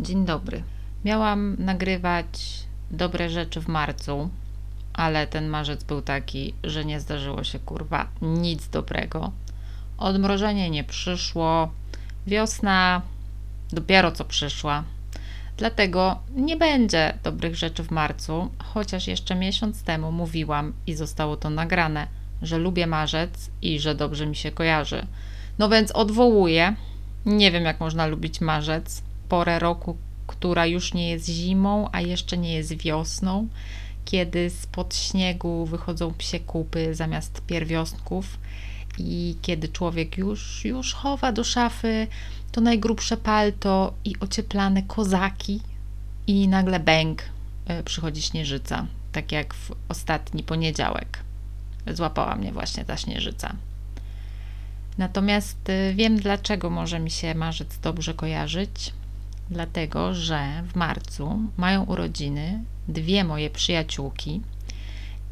Dzień dobry. Miałam nagrywać dobre rzeczy w marcu, ale ten marzec był taki, że nie zdarzyło się kurwa nic dobrego. Odmrożenie nie przyszło, wiosna dopiero co przyszła. Dlatego nie będzie dobrych rzeczy w marcu, chociaż jeszcze miesiąc temu mówiłam i zostało to nagrane, że lubię marzec i że dobrze mi się kojarzy. No więc odwołuję. Nie wiem, jak można lubić marzec, porę roku, która już nie jest zimą, a jeszcze nie jest wiosną, kiedy spod śniegu wychodzą psie kupy zamiast pierwiostków i kiedy człowiek już, już chowa do szafy to najgrubsze palto i ocieplane kozaki i nagle bęk e, przychodzi śnieżyca, tak jak w ostatni poniedziałek. Złapała mnie właśnie ta śnieżyca. Natomiast e, wiem, dlaczego może mi się marzec dobrze kojarzyć. Dlatego, że w marcu mają urodziny dwie moje przyjaciółki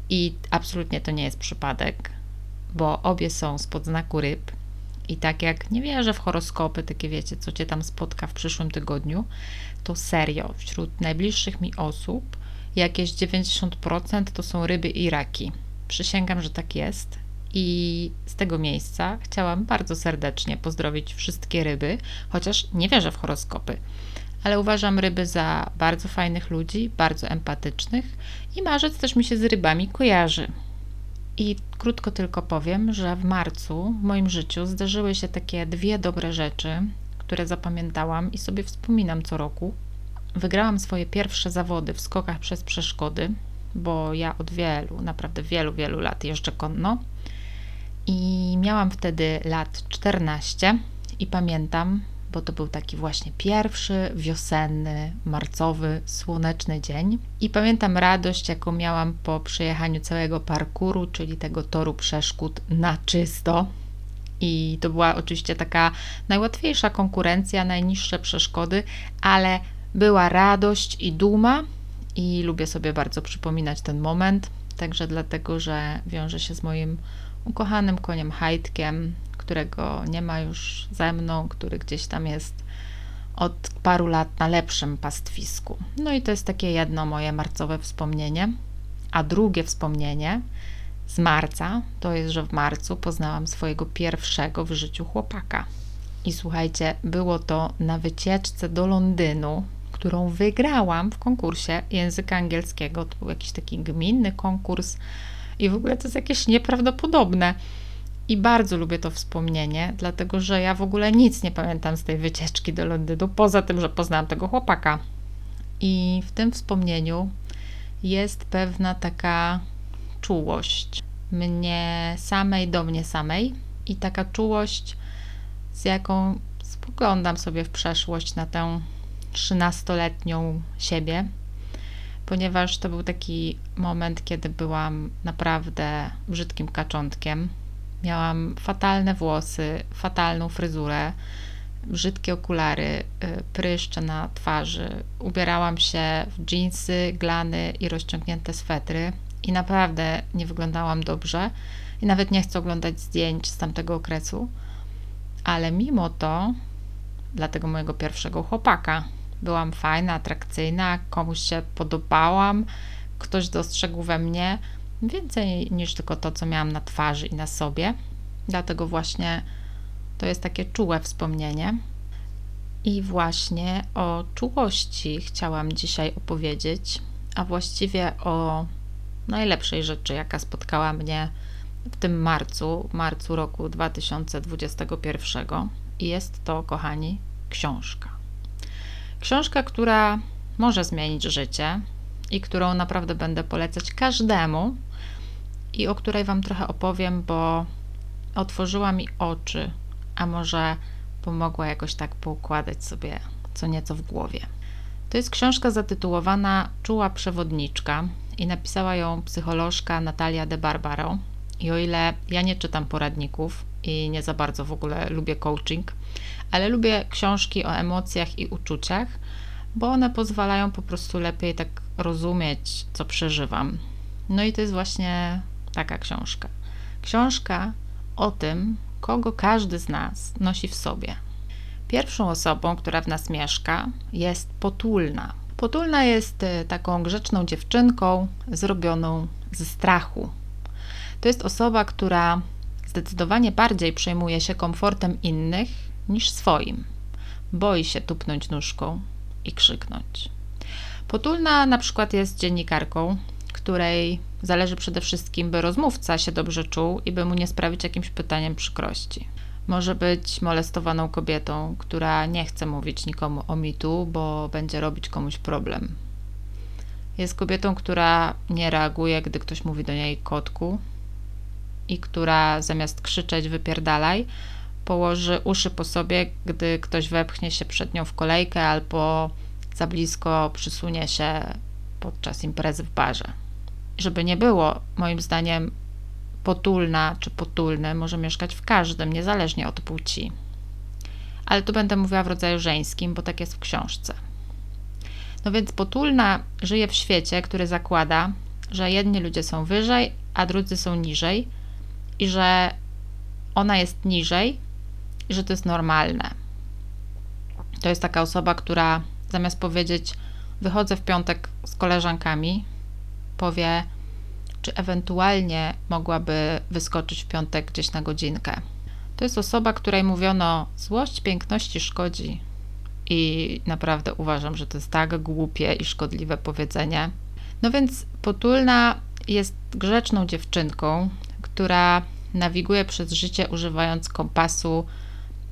i absolutnie to nie jest przypadek, bo obie są spod znaku ryb. I tak jak nie wierzę w horoskopy, takie wiecie, co cię tam spotka w przyszłym tygodniu, to serio, wśród najbliższych mi osób jakieś 90% to są ryby i raki. Przysięgam, że tak jest. I z tego miejsca chciałam bardzo serdecznie pozdrowić wszystkie ryby, chociaż nie wierzę w horoskopy, ale uważam ryby za bardzo fajnych ludzi, bardzo empatycznych i marzec też mi się z rybami kojarzy. I krótko tylko powiem, że w marcu w moim życiu zdarzyły się takie dwie dobre rzeczy, które zapamiętałam i sobie wspominam co roku. Wygrałam swoje pierwsze zawody w skokach przez przeszkody, bo ja od wielu, naprawdę wielu, wielu lat jeżdżę konno. I miałam wtedy lat 14 i pamiętam, bo to był taki właśnie pierwszy wiosenny, marcowy, słoneczny dzień. I pamiętam radość, jaką miałam po przejechaniu całego parkuru, czyli tego toru przeszkód na czysto. I to była oczywiście taka najłatwiejsza konkurencja, najniższe przeszkody, ale była radość i duma, i lubię sobie bardzo przypominać ten moment. Także dlatego, że wiąże się z moim ukochanym koniem Hajtkiem, którego nie ma już ze mną, który gdzieś tam jest od paru lat na lepszym pastwisku. No i to jest takie jedno moje marcowe wspomnienie. A drugie wspomnienie z marca to jest, że w marcu poznałam swojego pierwszego w życiu chłopaka. I słuchajcie, było to na wycieczce do Londynu, którą wygrałam w konkursie języka angielskiego. To był jakiś taki gminny konkurs i w ogóle to jest jakieś nieprawdopodobne. I bardzo lubię to wspomnienie, dlatego że ja w ogóle nic nie pamiętam z tej wycieczki do Londynu, poza tym, że poznałam tego chłopaka. I w tym wspomnieniu jest pewna taka czułość mnie samej do mnie samej i taka czułość, z jaką spoglądam sobie w przeszłość na tę trzynastoletnią siebie, ponieważ to był taki moment, kiedy byłam naprawdę brzydkim kaczątkiem Miałam fatalne włosy, fatalną fryzurę, brzydkie okulary, y, pryszcze na twarzy. Ubierałam się w dżinsy, glany i rozciągnięte swetry i naprawdę nie wyglądałam dobrze. I nawet nie chcę oglądać zdjęć z tamtego okresu. Ale mimo to, dla tego mojego pierwszego chłopaka, byłam fajna, atrakcyjna, komuś się podobałam, ktoś dostrzegł we mnie więcej niż tylko to, co miałam na twarzy i na sobie. Dlatego właśnie to jest takie czułe wspomnienie. I właśnie o czułości chciałam dzisiaj opowiedzieć, a właściwie o najlepszej rzeczy, jaka spotkała mnie w tym marcu, marcu roku 2021. I jest to, kochani, książka. Książka, która może zmienić życie i którą naprawdę będę polecać każdemu, i o której Wam trochę opowiem, bo otworzyła mi oczy, a może pomogła jakoś tak poukładać sobie co nieco w głowie. To jest książka zatytułowana Czuła przewodniczka i napisała ją psycholożka Natalia de Barbaro. I o ile ja nie czytam poradników i nie za bardzo w ogóle lubię coaching, ale lubię książki o emocjach i uczuciach, bo one pozwalają po prostu lepiej tak rozumieć, co przeżywam. No i to jest właśnie taka książka. Książka o tym, kogo każdy z nas nosi w sobie. Pierwszą osobą, która w nas mieszka, jest potulna. Potulna jest e, taką grzeczną dziewczynką zrobioną ze strachu. To jest osoba, która zdecydowanie bardziej przejmuje się komfortem innych niż swoim. Boi się tupnąć nóżką i krzyknąć. Potulna na przykład jest dziennikarką, której zależy przede wszystkim, by rozmówca się dobrze czuł i by mu nie sprawić jakimś pytaniem przykrości. Może być molestowaną kobietą, która nie chce mówić nikomu o mitu, bo będzie robić komuś problem. Jest kobietą, która nie reaguje, gdy ktoś mówi do niej kotku i która zamiast krzyczeć wypierdalaj, położy uszy po sobie, gdy ktoś wepchnie się przed nią w kolejkę albo za blisko przysunie się podczas imprezy w barze. Żeby nie było, moim zdaniem, potulna czy potulny może mieszkać w każdym, niezależnie od płci. Ale tu będę mówiła w rodzaju żeńskim, bo tak jest w książce. No więc potulna żyje w świecie, który zakłada, że jedni ludzie są wyżej, a drudzy są niżej i że ona jest niżej i że to jest normalne. To jest taka osoba, która zamiast powiedzieć wychodzę w piątek z koleżankami, powie czy ewentualnie mogłaby wyskoczyć w piątek gdzieś na godzinkę. To jest osoba, której mówiono złość piękności szkodzi i naprawdę uważam, że to jest tak głupie i szkodliwe powiedzenie. No więc potulna jest grzeczną dziewczynką, która nawiguje przez życie używając kompasu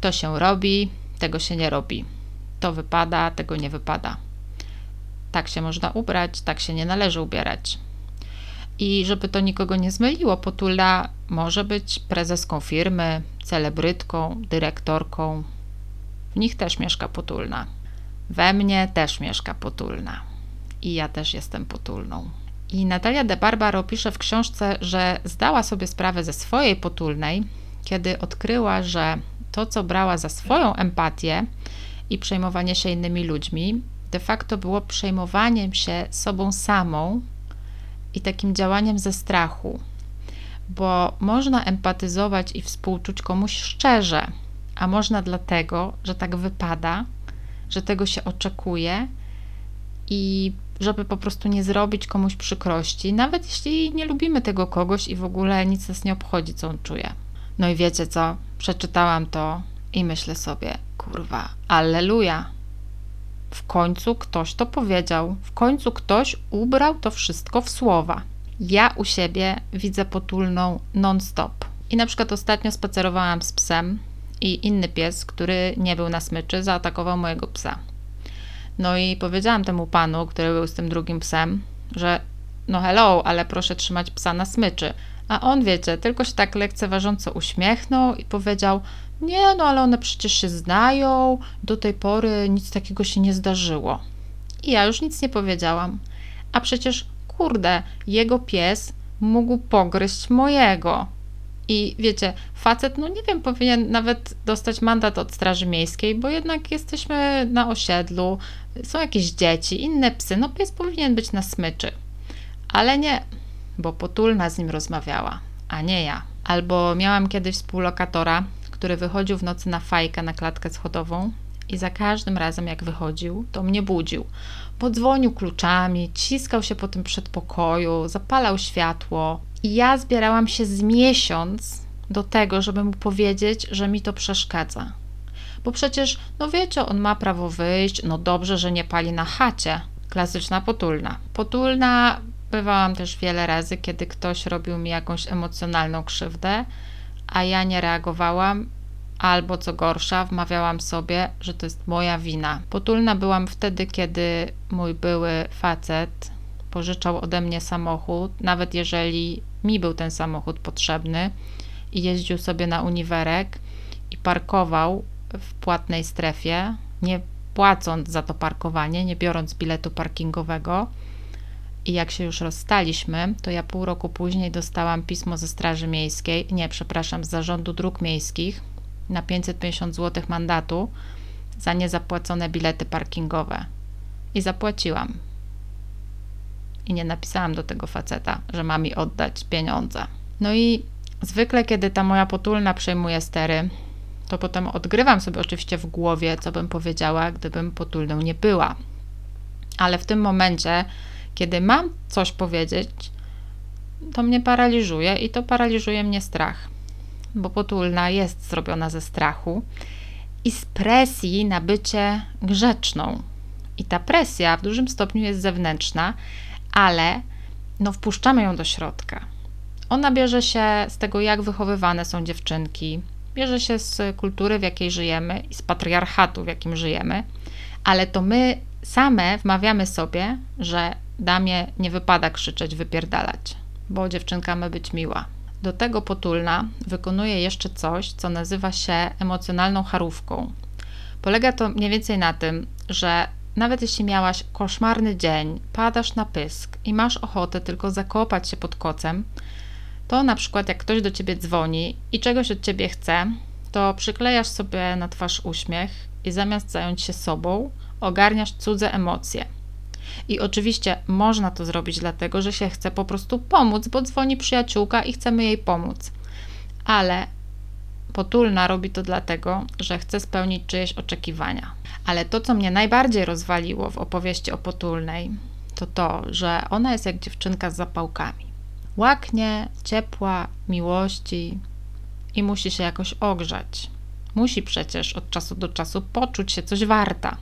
to się robi, tego się nie robi. To wypada, tego nie wypada. Tak się można ubrać, tak się nie należy ubierać. I żeby to nikogo nie zmyliło, Potula może być prezeską firmy, celebrytką, dyrektorką. W nich też mieszka Potulna. We mnie też mieszka Potulna. I ja też jestem Potulną. I Natalia de Barbaro pisze w książce, że zdała sobie sprawę ze swojej Potulnej, kiedy odkryła, że to, co brała za swoją empatię i przejmowanie się innymi ludźmi, de facto było przejmowaniem się sobą samą i takim działaniem ze strachu, bo można empatyzować i współczuć komuś szczerze, a można dlatego, że tak wypada, że tego się oczekuje i żeby po prostu nie zrobić komuś przykrości, nawet jeśli nie lubimy tego kogoś i w ogóle nic nas nie obchodzi, co on czuje. No i wiecie co? Przeczytałam to i myślę sobie, kurwa, alleluja. W końcu ktoś to powiedział, w końcu ktoś ubrał to wszystko w słowa. Ja u siebie widzę potulną non-stop. I na przykład ostatnio spacerowałam z psem i inny pies, który nie był na smyczy, zaatakował mojego psa. No i powiedziałam temu panu, który był z tym drugim psem, że no hello, ale proszę trzymać psa na smyczy. A on, wiecie, tylko się tak lekceważąco uśmiechnął i powiedział: Nie, no ale one przecież się znają, do tej pory nic takiego się nie zdarzyło. I ja już nic nie powiedziałam. A przecież, kurde, jego pies mógł pogryźć mojego. I wiecie, facet, no nie wiem, powinien nawet dostać mandat od Straży Miejskiej, bo jednak jesteśmy na osiedlu, są jakieś dzieci, inne psy, no pies powinien być na smyczy. Ale nie, bo potulna z nim rozmawiała, a nie ja. Albo miałam kiedyś współlokatora, który wychodził w nocy na fajkę na klatkę schodową i za każdym razem jak wychodził, to mnie budził. Podzwonił kluczami, ciskał się po tym przedpokoju, zapalał światło. I ja zbierałam się z miesiąc do tego, żeby mu powiedzieć, że mi to przeszkadza. Bo przecież, no wiecie, on ma prawo wyjść, no dobrze, że nie pali na chacie. Klasyczna potulna. Potulna Bywałam też wiele razy, kiedy ktoś robił mi jakąś emocjonalną krzywdę, a ja nie reagowałam, albo co gorsza, wmawiałam sobie, że to jest moja wina. Potulna byłam wtedy, kiedy mój były facet pożyczał ode mnie samochód, nawet jeżeli mi był ten samochód potrzebny i jeździł sobie na uniwerek i parkował w płatnej strefie, nie płacąc za to parkowanie, nie biorąc biletu parkingowego i jak się już rozstaliśmy, to ja pół roku później dostałam pismo ze Straży Miejskiej, nie, przepraszam, z Zarządu Dróg Miejskich na 550 zł mandatu za niezapłacone bilety parkingowe. I zapłaciłam. I nie napisałam do tego faceta, że ma mi oddać pieniądze. No i zwykle, kiedy ta moja potulna przejmuje stery, to potem odgrywam sobie oczywiście w głowie, co bym powiedziała, gdybym potulną nie była. Ale w tym momencie, kiedy mam coś powiedzieć, to mnie paraliżuje i to paraliżuje mnie strach, bo potulna jest zrobiona ze strachu i z presji na bycie grzeczną. I ta presja w dużym stopniu jest zewnętrzna, ale no wpuszczamy ją do środka. Ona bierze się z tego, jak wychowywane są dziewczynki, bierze się z kultury, w jakiej żyjemy i z patriarchatu, w jakim żyjemy, ale to my same wmawiamy sobie, że damie nie wypada krzyczeć, wypierdalać, bo dziewczynka ma być miła. Do tego potulna wykonuje jeszcze coś, co nazywa się emocjonalną charówką. Polega to mniej więcej na tym, że nawet jeśli miałaś koszmarny dzień, padasz na pysk i masz ochotę tylko zakopać się pod kocem, to na przykład jak ktoś do ciebie dzwoni i czegoś od ciebie chce, to przyklejasz sobie na twarz uśmiech i zamiast zająć się sobą, ogarniasz cudze emocje. I oczywiście można to zrobić dlatego, że się chce po prostu pomóc, bo dzwoni przyjaciółka i chcemy jej pomóc. Ale potulna robi to dlatego, że chce spełnić czyjeś oczekiwania. Ale to, co mnie najbardziej rozwaliło w opowieści o potulnej, to to, że ona jest jak dziewczynka z zapałkami. Łaknie, ciepła, miłości i musi się jakoś ogrzać. Musi przecież od czasu do czasu poczuć się coś warta.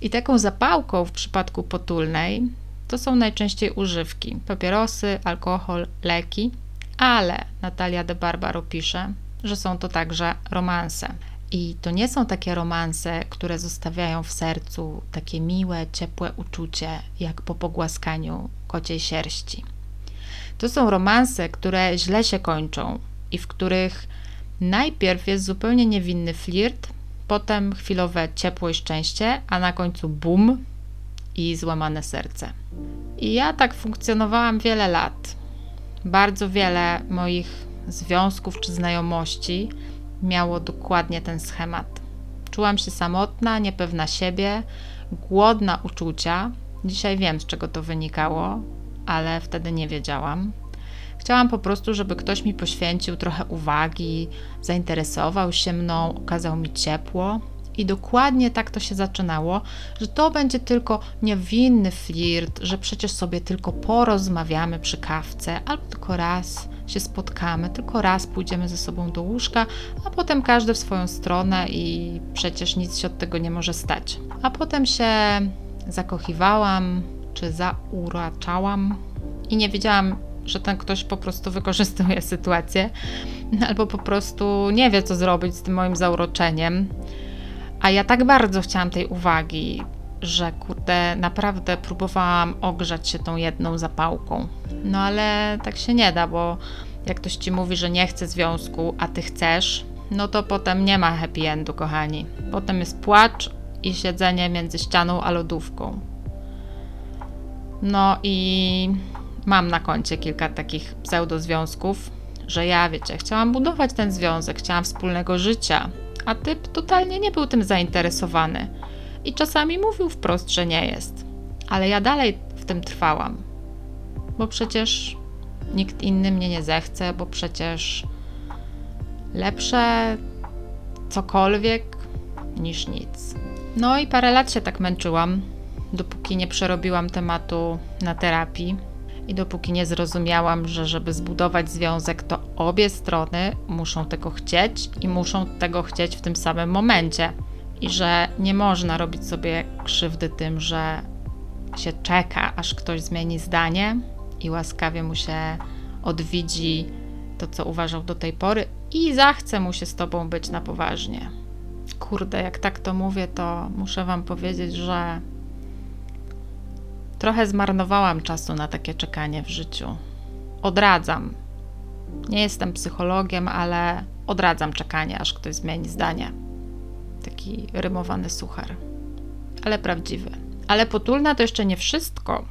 I taką zapałką w przypadku potulnej to są najczęściej używki: papierosy, alkohol, leki, ale Natalia de Barbaro pisze, że są to także romanse. I to nie są takie romanse, które zostawiają w sercu takie miłe, ciepłe uczucie, jak po pogłaskaniu kociej sierści. To są romanse, które źle się kończą i w których najpierw jest zupełnie niewinny flirt, potem chwilowe ciepło i szczęście, a na końcu bum i złamane serce. I ja tak funkcjonowałam wiele lat. Bardzo wiele moich związków czy znajomości miało dokładnie ten schemat. Czułam się samotna, niepewna siebie, głodna uczucia. Dzisiaj wiem, z czego to wynikało, ale wtedy nie wiedziałam. Chciałam po prostu, żeby ktoś mi poświęcił trochę uwagi, zainteresował się mną, okazał mi ciepło. I dokładnie tak to się zaczynało, że to będzie tylko niewinny flirt, że przecież sobie tylko porozmawiamy przy kawce, albo tylko raz się spotkamy, tylko raz pójdziemy ze sobą do łóżka, a potem każdy w swoją stronę i przecież nic się od tego nie może stać. A potem się zakochiwałam, czy zauraczałam i nie wiedziałam, że ten ktoś po prostu wykorzystuje sytuację, albo po prostu nie wie, co zrobić z tym moim zauroczeniem. A ja tak bardzo chciałam tej uwagi, że kurde, naprawdę próbowałam ogrzać się tą jedną zapałką. No ale tak się nie da, bo jak ktoś ci mówi, że nie chce związku, a ty chcesz, no to potem nie ma happy endu, kochani. Potem jest płacz i siedzenie między ścianą a lodówką. No i mam na koncie kilka takich pseudozwiązków, że ja, wiecie, chciałam budować ten związek, chciałam wspólnego życia, a typ totalnie nie był tym zainteresowany i czasami mówił wprost, że nie jest. Ale ja dalej w tym trwałam, bo przecież nikt inny mnie nie zechce, bo przecież lepsze cokolwiek niż nic. No i parę lat się tak męczyłam, dopóki nie przerobiłam tematu na terapii i dopóki nie zrozumiałam, że żeby zbudować związek, to obie strony muszą tego chcieć i muszą tego chcieć w tym samym momencie. I że nie można robić sobie krzywdy tym, że się czeka, aż ktoś zmieni zdanie i łaskawie mu się odwidzi to, co uważał do tej pory i zachce mu się z tobą być na poważnie. Kurde, jak tak to mówię, to muszę wam powiedzieć, że Trochę zmarnowałam czasu na takie czekanie w życiu. Odradzam. Nie jestem psychologiem, ale odradzam czekanie, aż ktoś zmieni zdanie. Taki rymowany suchar, ale prawdziwy. Ale potulna to jeszcze nie wszystko,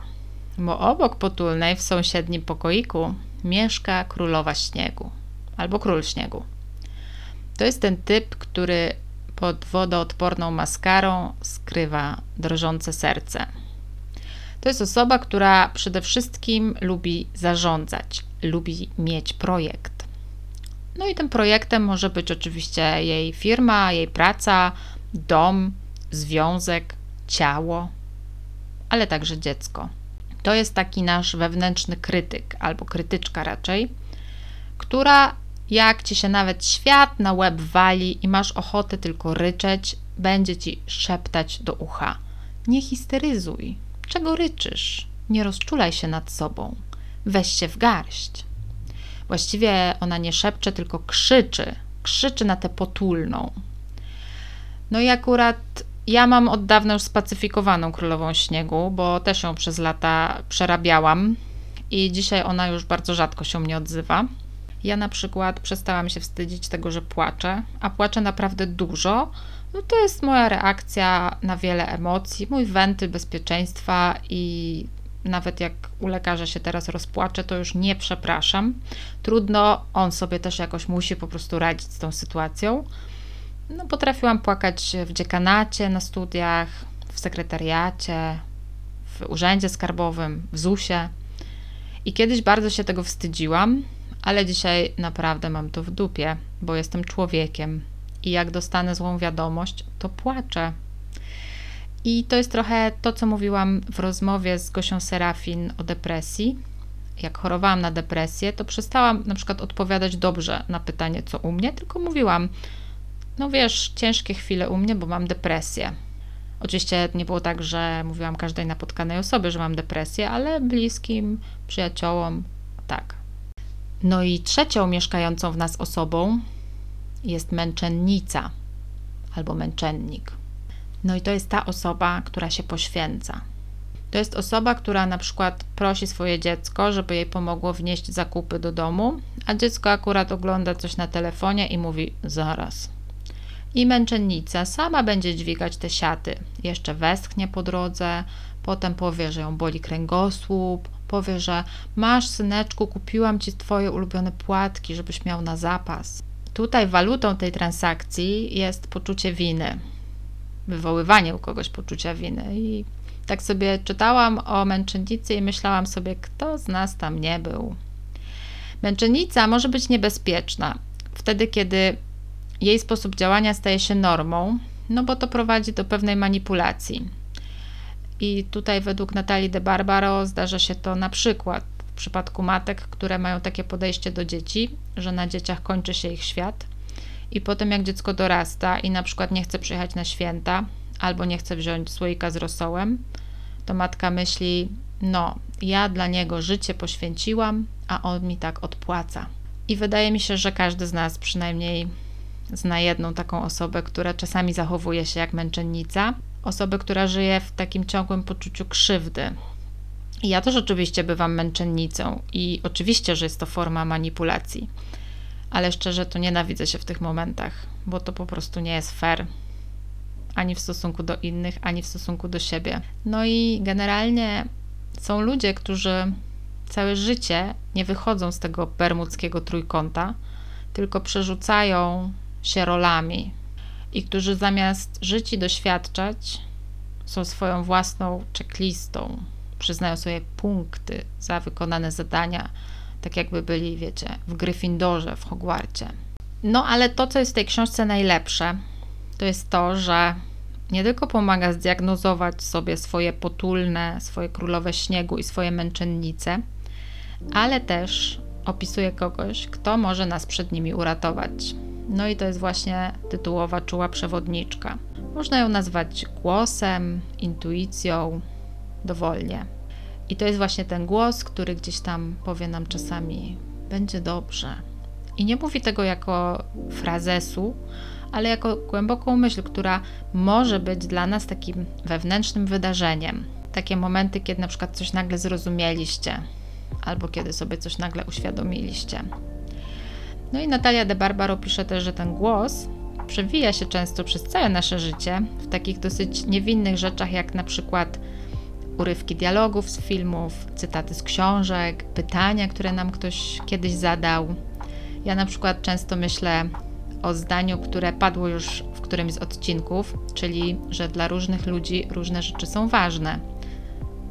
bo obok potulnej w sąsiednim pokoiku mieszka królowa śniegu albo król śniegu. To jest ten typ, który pod wodoodporną maskarą skrywa drżące serce. To jest osoba, która przede wszystkim lubi zarządzać, lubi mieć projekt. No i tym projektem może być oczywiście jej firma, jej praca, dom, związek, ciało, ale także dziecko. To jest taki nasz wewnętrzny krytyk albo krytyczka raczej, która jak ci się nawet świat na łeb wali i masz ochotę tylko ryczeć, będzie ci szeptać do ucha: Nie histeryzuj. Czego ryczysz? Nie rozczulaj się nad sobą. Weź się w garść. Właściwie ona nie szepcze, tylko krzyczy. Krzyczy na tę potulną. No i akurat ja mam od dawna już spacyfikowaną królową śniegu, bo też ją przez lata przerabiałam i dzisiaj ona już bardzo rzadko się mnie odzywa. Ja na przykład przestałam się wstydzić tego, że płaczę, a płaczę naprawdę dużo. No to jest moja reakcja na wiele emocji, mój wentyl bezpieczeństwa i nawet jak u lekarza się teraz rozpłaczę, to już nie przepraszam. Trudno, on sobie też jakoś musi po prostu radzić z tą sytuacją. No, potrafiłam płakać w dziekanacie, na studiach, w sekretariacie, w urzędzie skarbowym, w ZUS-ie. I kiedyś bardzo się tego wstydziłam, ale dzisiaj naprawdę mam to w dupie, bo jestem człowiekiem i jak dostanę złą wiadomość, to płaczę. I to jest trochę to, co mówiłam w rozmowie z Gosią Serafin o depresji. Jak chorowałam na depresję, to przestałam na przykład odpowiadać dobrze na pytanie, co u mnie, tylko mówiłam, no wiesz, ciężkie chwile u mnie, bo mam depresję. Oczywiście nie było tak, że mówiłam każdej napotkanej osobie, że mam depresję, ale bliskim, przyjaciołom, tak. No i trzecią mieszkającą w nas osobą jest męczennica albo męczennik. No i to jest ta osoba, która się poświęca. To jest osoba, która na przykład prosi swoje dziecko, żeby jej pomogło wnieść zakupy do domu, a dziecko akurat ogląda coś na telefonie i mówi: Zaraz. I męczennica sama będzie dźwigać te siaty. Jeszcze westchnie po drodze, potem powie, że ją boli kręgosłup, powie, że masz syneczku, kupiłam ci twoje ulubione płatki, żebyś miał na zapas. Tutaj walutą tej transakcji jest poczucie winy, wywoływanie u kogoś poczucia winy. I tak sobie czytałam o męczennicy i myślałam sobie, kto z nas tam nie był. Męczennica może być niebezpieczna wtedy, kiedy jej sposób działania staje się normą, no bo to prowadzi do pewnej manipulacji. I tutaj według Natalii de Barbaro zdarza się to na przykład w przypadku matek, które mają takie podejście do dzieci, że na dzieciach kończy się ich świat. I potem jak dziecko dorasta i na przykład nie chce przyjechać na święta albo nie chce wziąć słoika z rosołem, to matka myśli: No, ja dla niego życie poświęciłam, a on mi tak odpłaca. I wydaje mi się, że każdy z nas przynajmniej zna jedną taką osobę, która czasami zachowuje się jak męczennica, osobę, która żyje w takim ciągłym poczuciu krzywdy. I ja też oczywiście bywam męczennicą i oczywiście, że jest to forma manipulacji, ale szczerze to nienawidzę się w tych momentach, bo to po prostu nie jest fair ani w stosunku do innych, ani w stosunku do siebie. No i generalnie są ludzie, którzy całe życie nie wychodzą z tego bermudzkiego trójkąta, tylko przerzucają się rolami i którzy zamiast żyć i doświadczać, są swoją własną checklistą, przyznają sobie punkty za wykonane zadania, tak jakby byli, wiecie, w Gryffindorze, w Hogwarcie. No ale to, co jest w tej książce najlepsze, to jest to, że nie tylko pomaga zdiagnozować sobie swoje potulne, swoje królowe śniegu i swoje męczennice, ale też opisuje kogoś, kto może nas przed nimi uratować. No i to jest właśnie tytułowa czuła przewodniczka. Można ją nazwać głosem, intuicją, dowolnie. I to jest właśnie ten głos, który gdzieś tam powie nam czasami: będzie dobrze. I nie mówi tego jako frazesu, ale jako głęboką myśl, która może być dla nas takim wewnętrznym wydarzeniem. Takie momenty, kiedy na przykład coś nagle zrozumieliście, albo kiedy sobie coś nagle uświadomiliście. No i Natalia de Barbaro pisze też, że ten głos przewija się często przez całe nasze życie w takich dosyć niewinnych rzeczach, jak na przykład urywki dialogów z filmów, cytaty z książek, pytania, które nam ktoś kiedyś zadał. Ja na przykład często myślę o zdaniu, które padło już w którymś z odcinków, czyli że dla różnych ludzi różne rzeczy są ważne.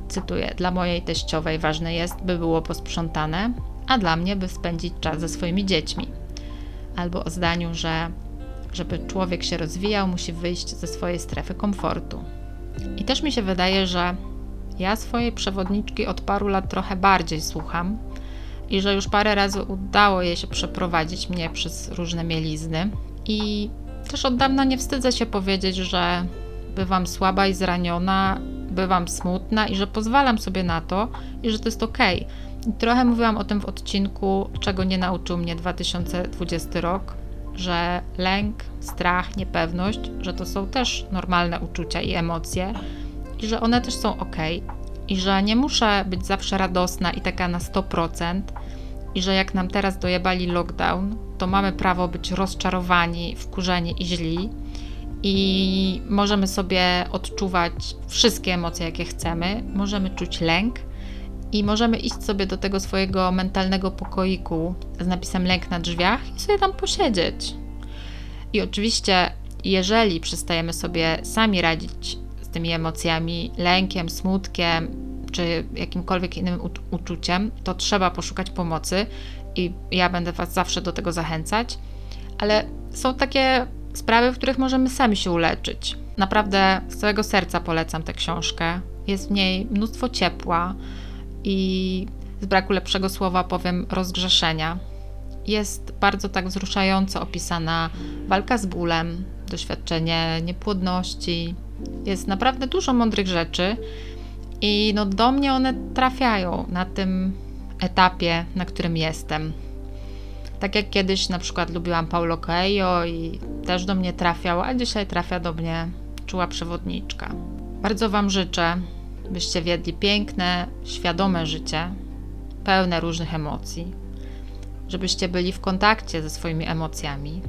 Cytuję: Dla mojej teściowej ważne jest, by było posprzątane, a dla mnie, by spędzić czas ze swoimi dziećmi. albo o zdaniu, że żeby człowiek się rozwijał, musi wyjść ze swojej strefy komfortu. I też mi się wydaje, że ja swojej przewodniczki od paru lat trochę bardziej słucham i że już parę razy udało jej się przeprowadzić mnie przez różne mielizny. I też od dawna nie wstydzę się powiedzieć, że bywam słaba i zraniona, bywam smutna i że pozwalam sobie na to i że to jest ok. Trochę mówiłam o tym w odcinku, czego nie nauczył mnie 2020 rok, że lęk, strach, niepewność, że to są też normalne uczucia i emocje i że one też są ok. I że nie muszę być zawsze radosna i taka na 100%, i że jak nam teraz dojebali lockdown, to mamy prawo być rozczarowani, wkurzeni i źli. I możemy sobie odczuwać wszystkie emocje, jakie chcemy. Możemy czuć lęk i możemy iść sobie do tego swojego mentalnego pokoiku z napisem lęk na drzwiach i sobie tam posiedzieć. I oczywiście, jeżeli przestajemy sobie sami radzić z tymi emocjami, lękiem, smutkiem, czy jakimkolwiek innym uczuciem, to trzeba poszukać pomocy i ja będę Was zawsze do tego zachęcać. Ale są takie sprawy, w których możemy sami się uleczyć. Naprawdę z całego serca polecam tę książkę. Jest w niej mnóstwo ciepła i z braku lepszego słowa powiem rozgrzeszenia. Jest bardzo tak wzruszająco opisana walka z bólem, doświadczenie niepłodności. Jest naprawdę dużo mądrych rzeczy i no do mnie one trafiają na tym etapie, na którym jestem. Tak jak kiedyś na przykład lubiłam Paulo Coelho i też do mnie trafiał, a dzisiaj trafia do mnie czuła przewodniczka. Bardzo Wam życzę, byście wiedli piękne, świadome życie, pełne różnych emocji, żebyście byli w kontakcie ze swoimi emocjami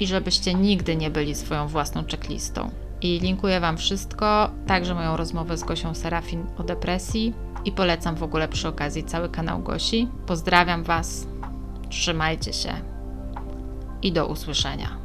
i żebyście nigdy nie byli swoją własną checklistą. I linkuję Wam wszystko, także moją rozmowę z Gosią Serafin o depresji i polecam w ogóle przy okazji cały kanał Gosi. Pozdrawiam Was, trzymajcie się i do usłyszenia.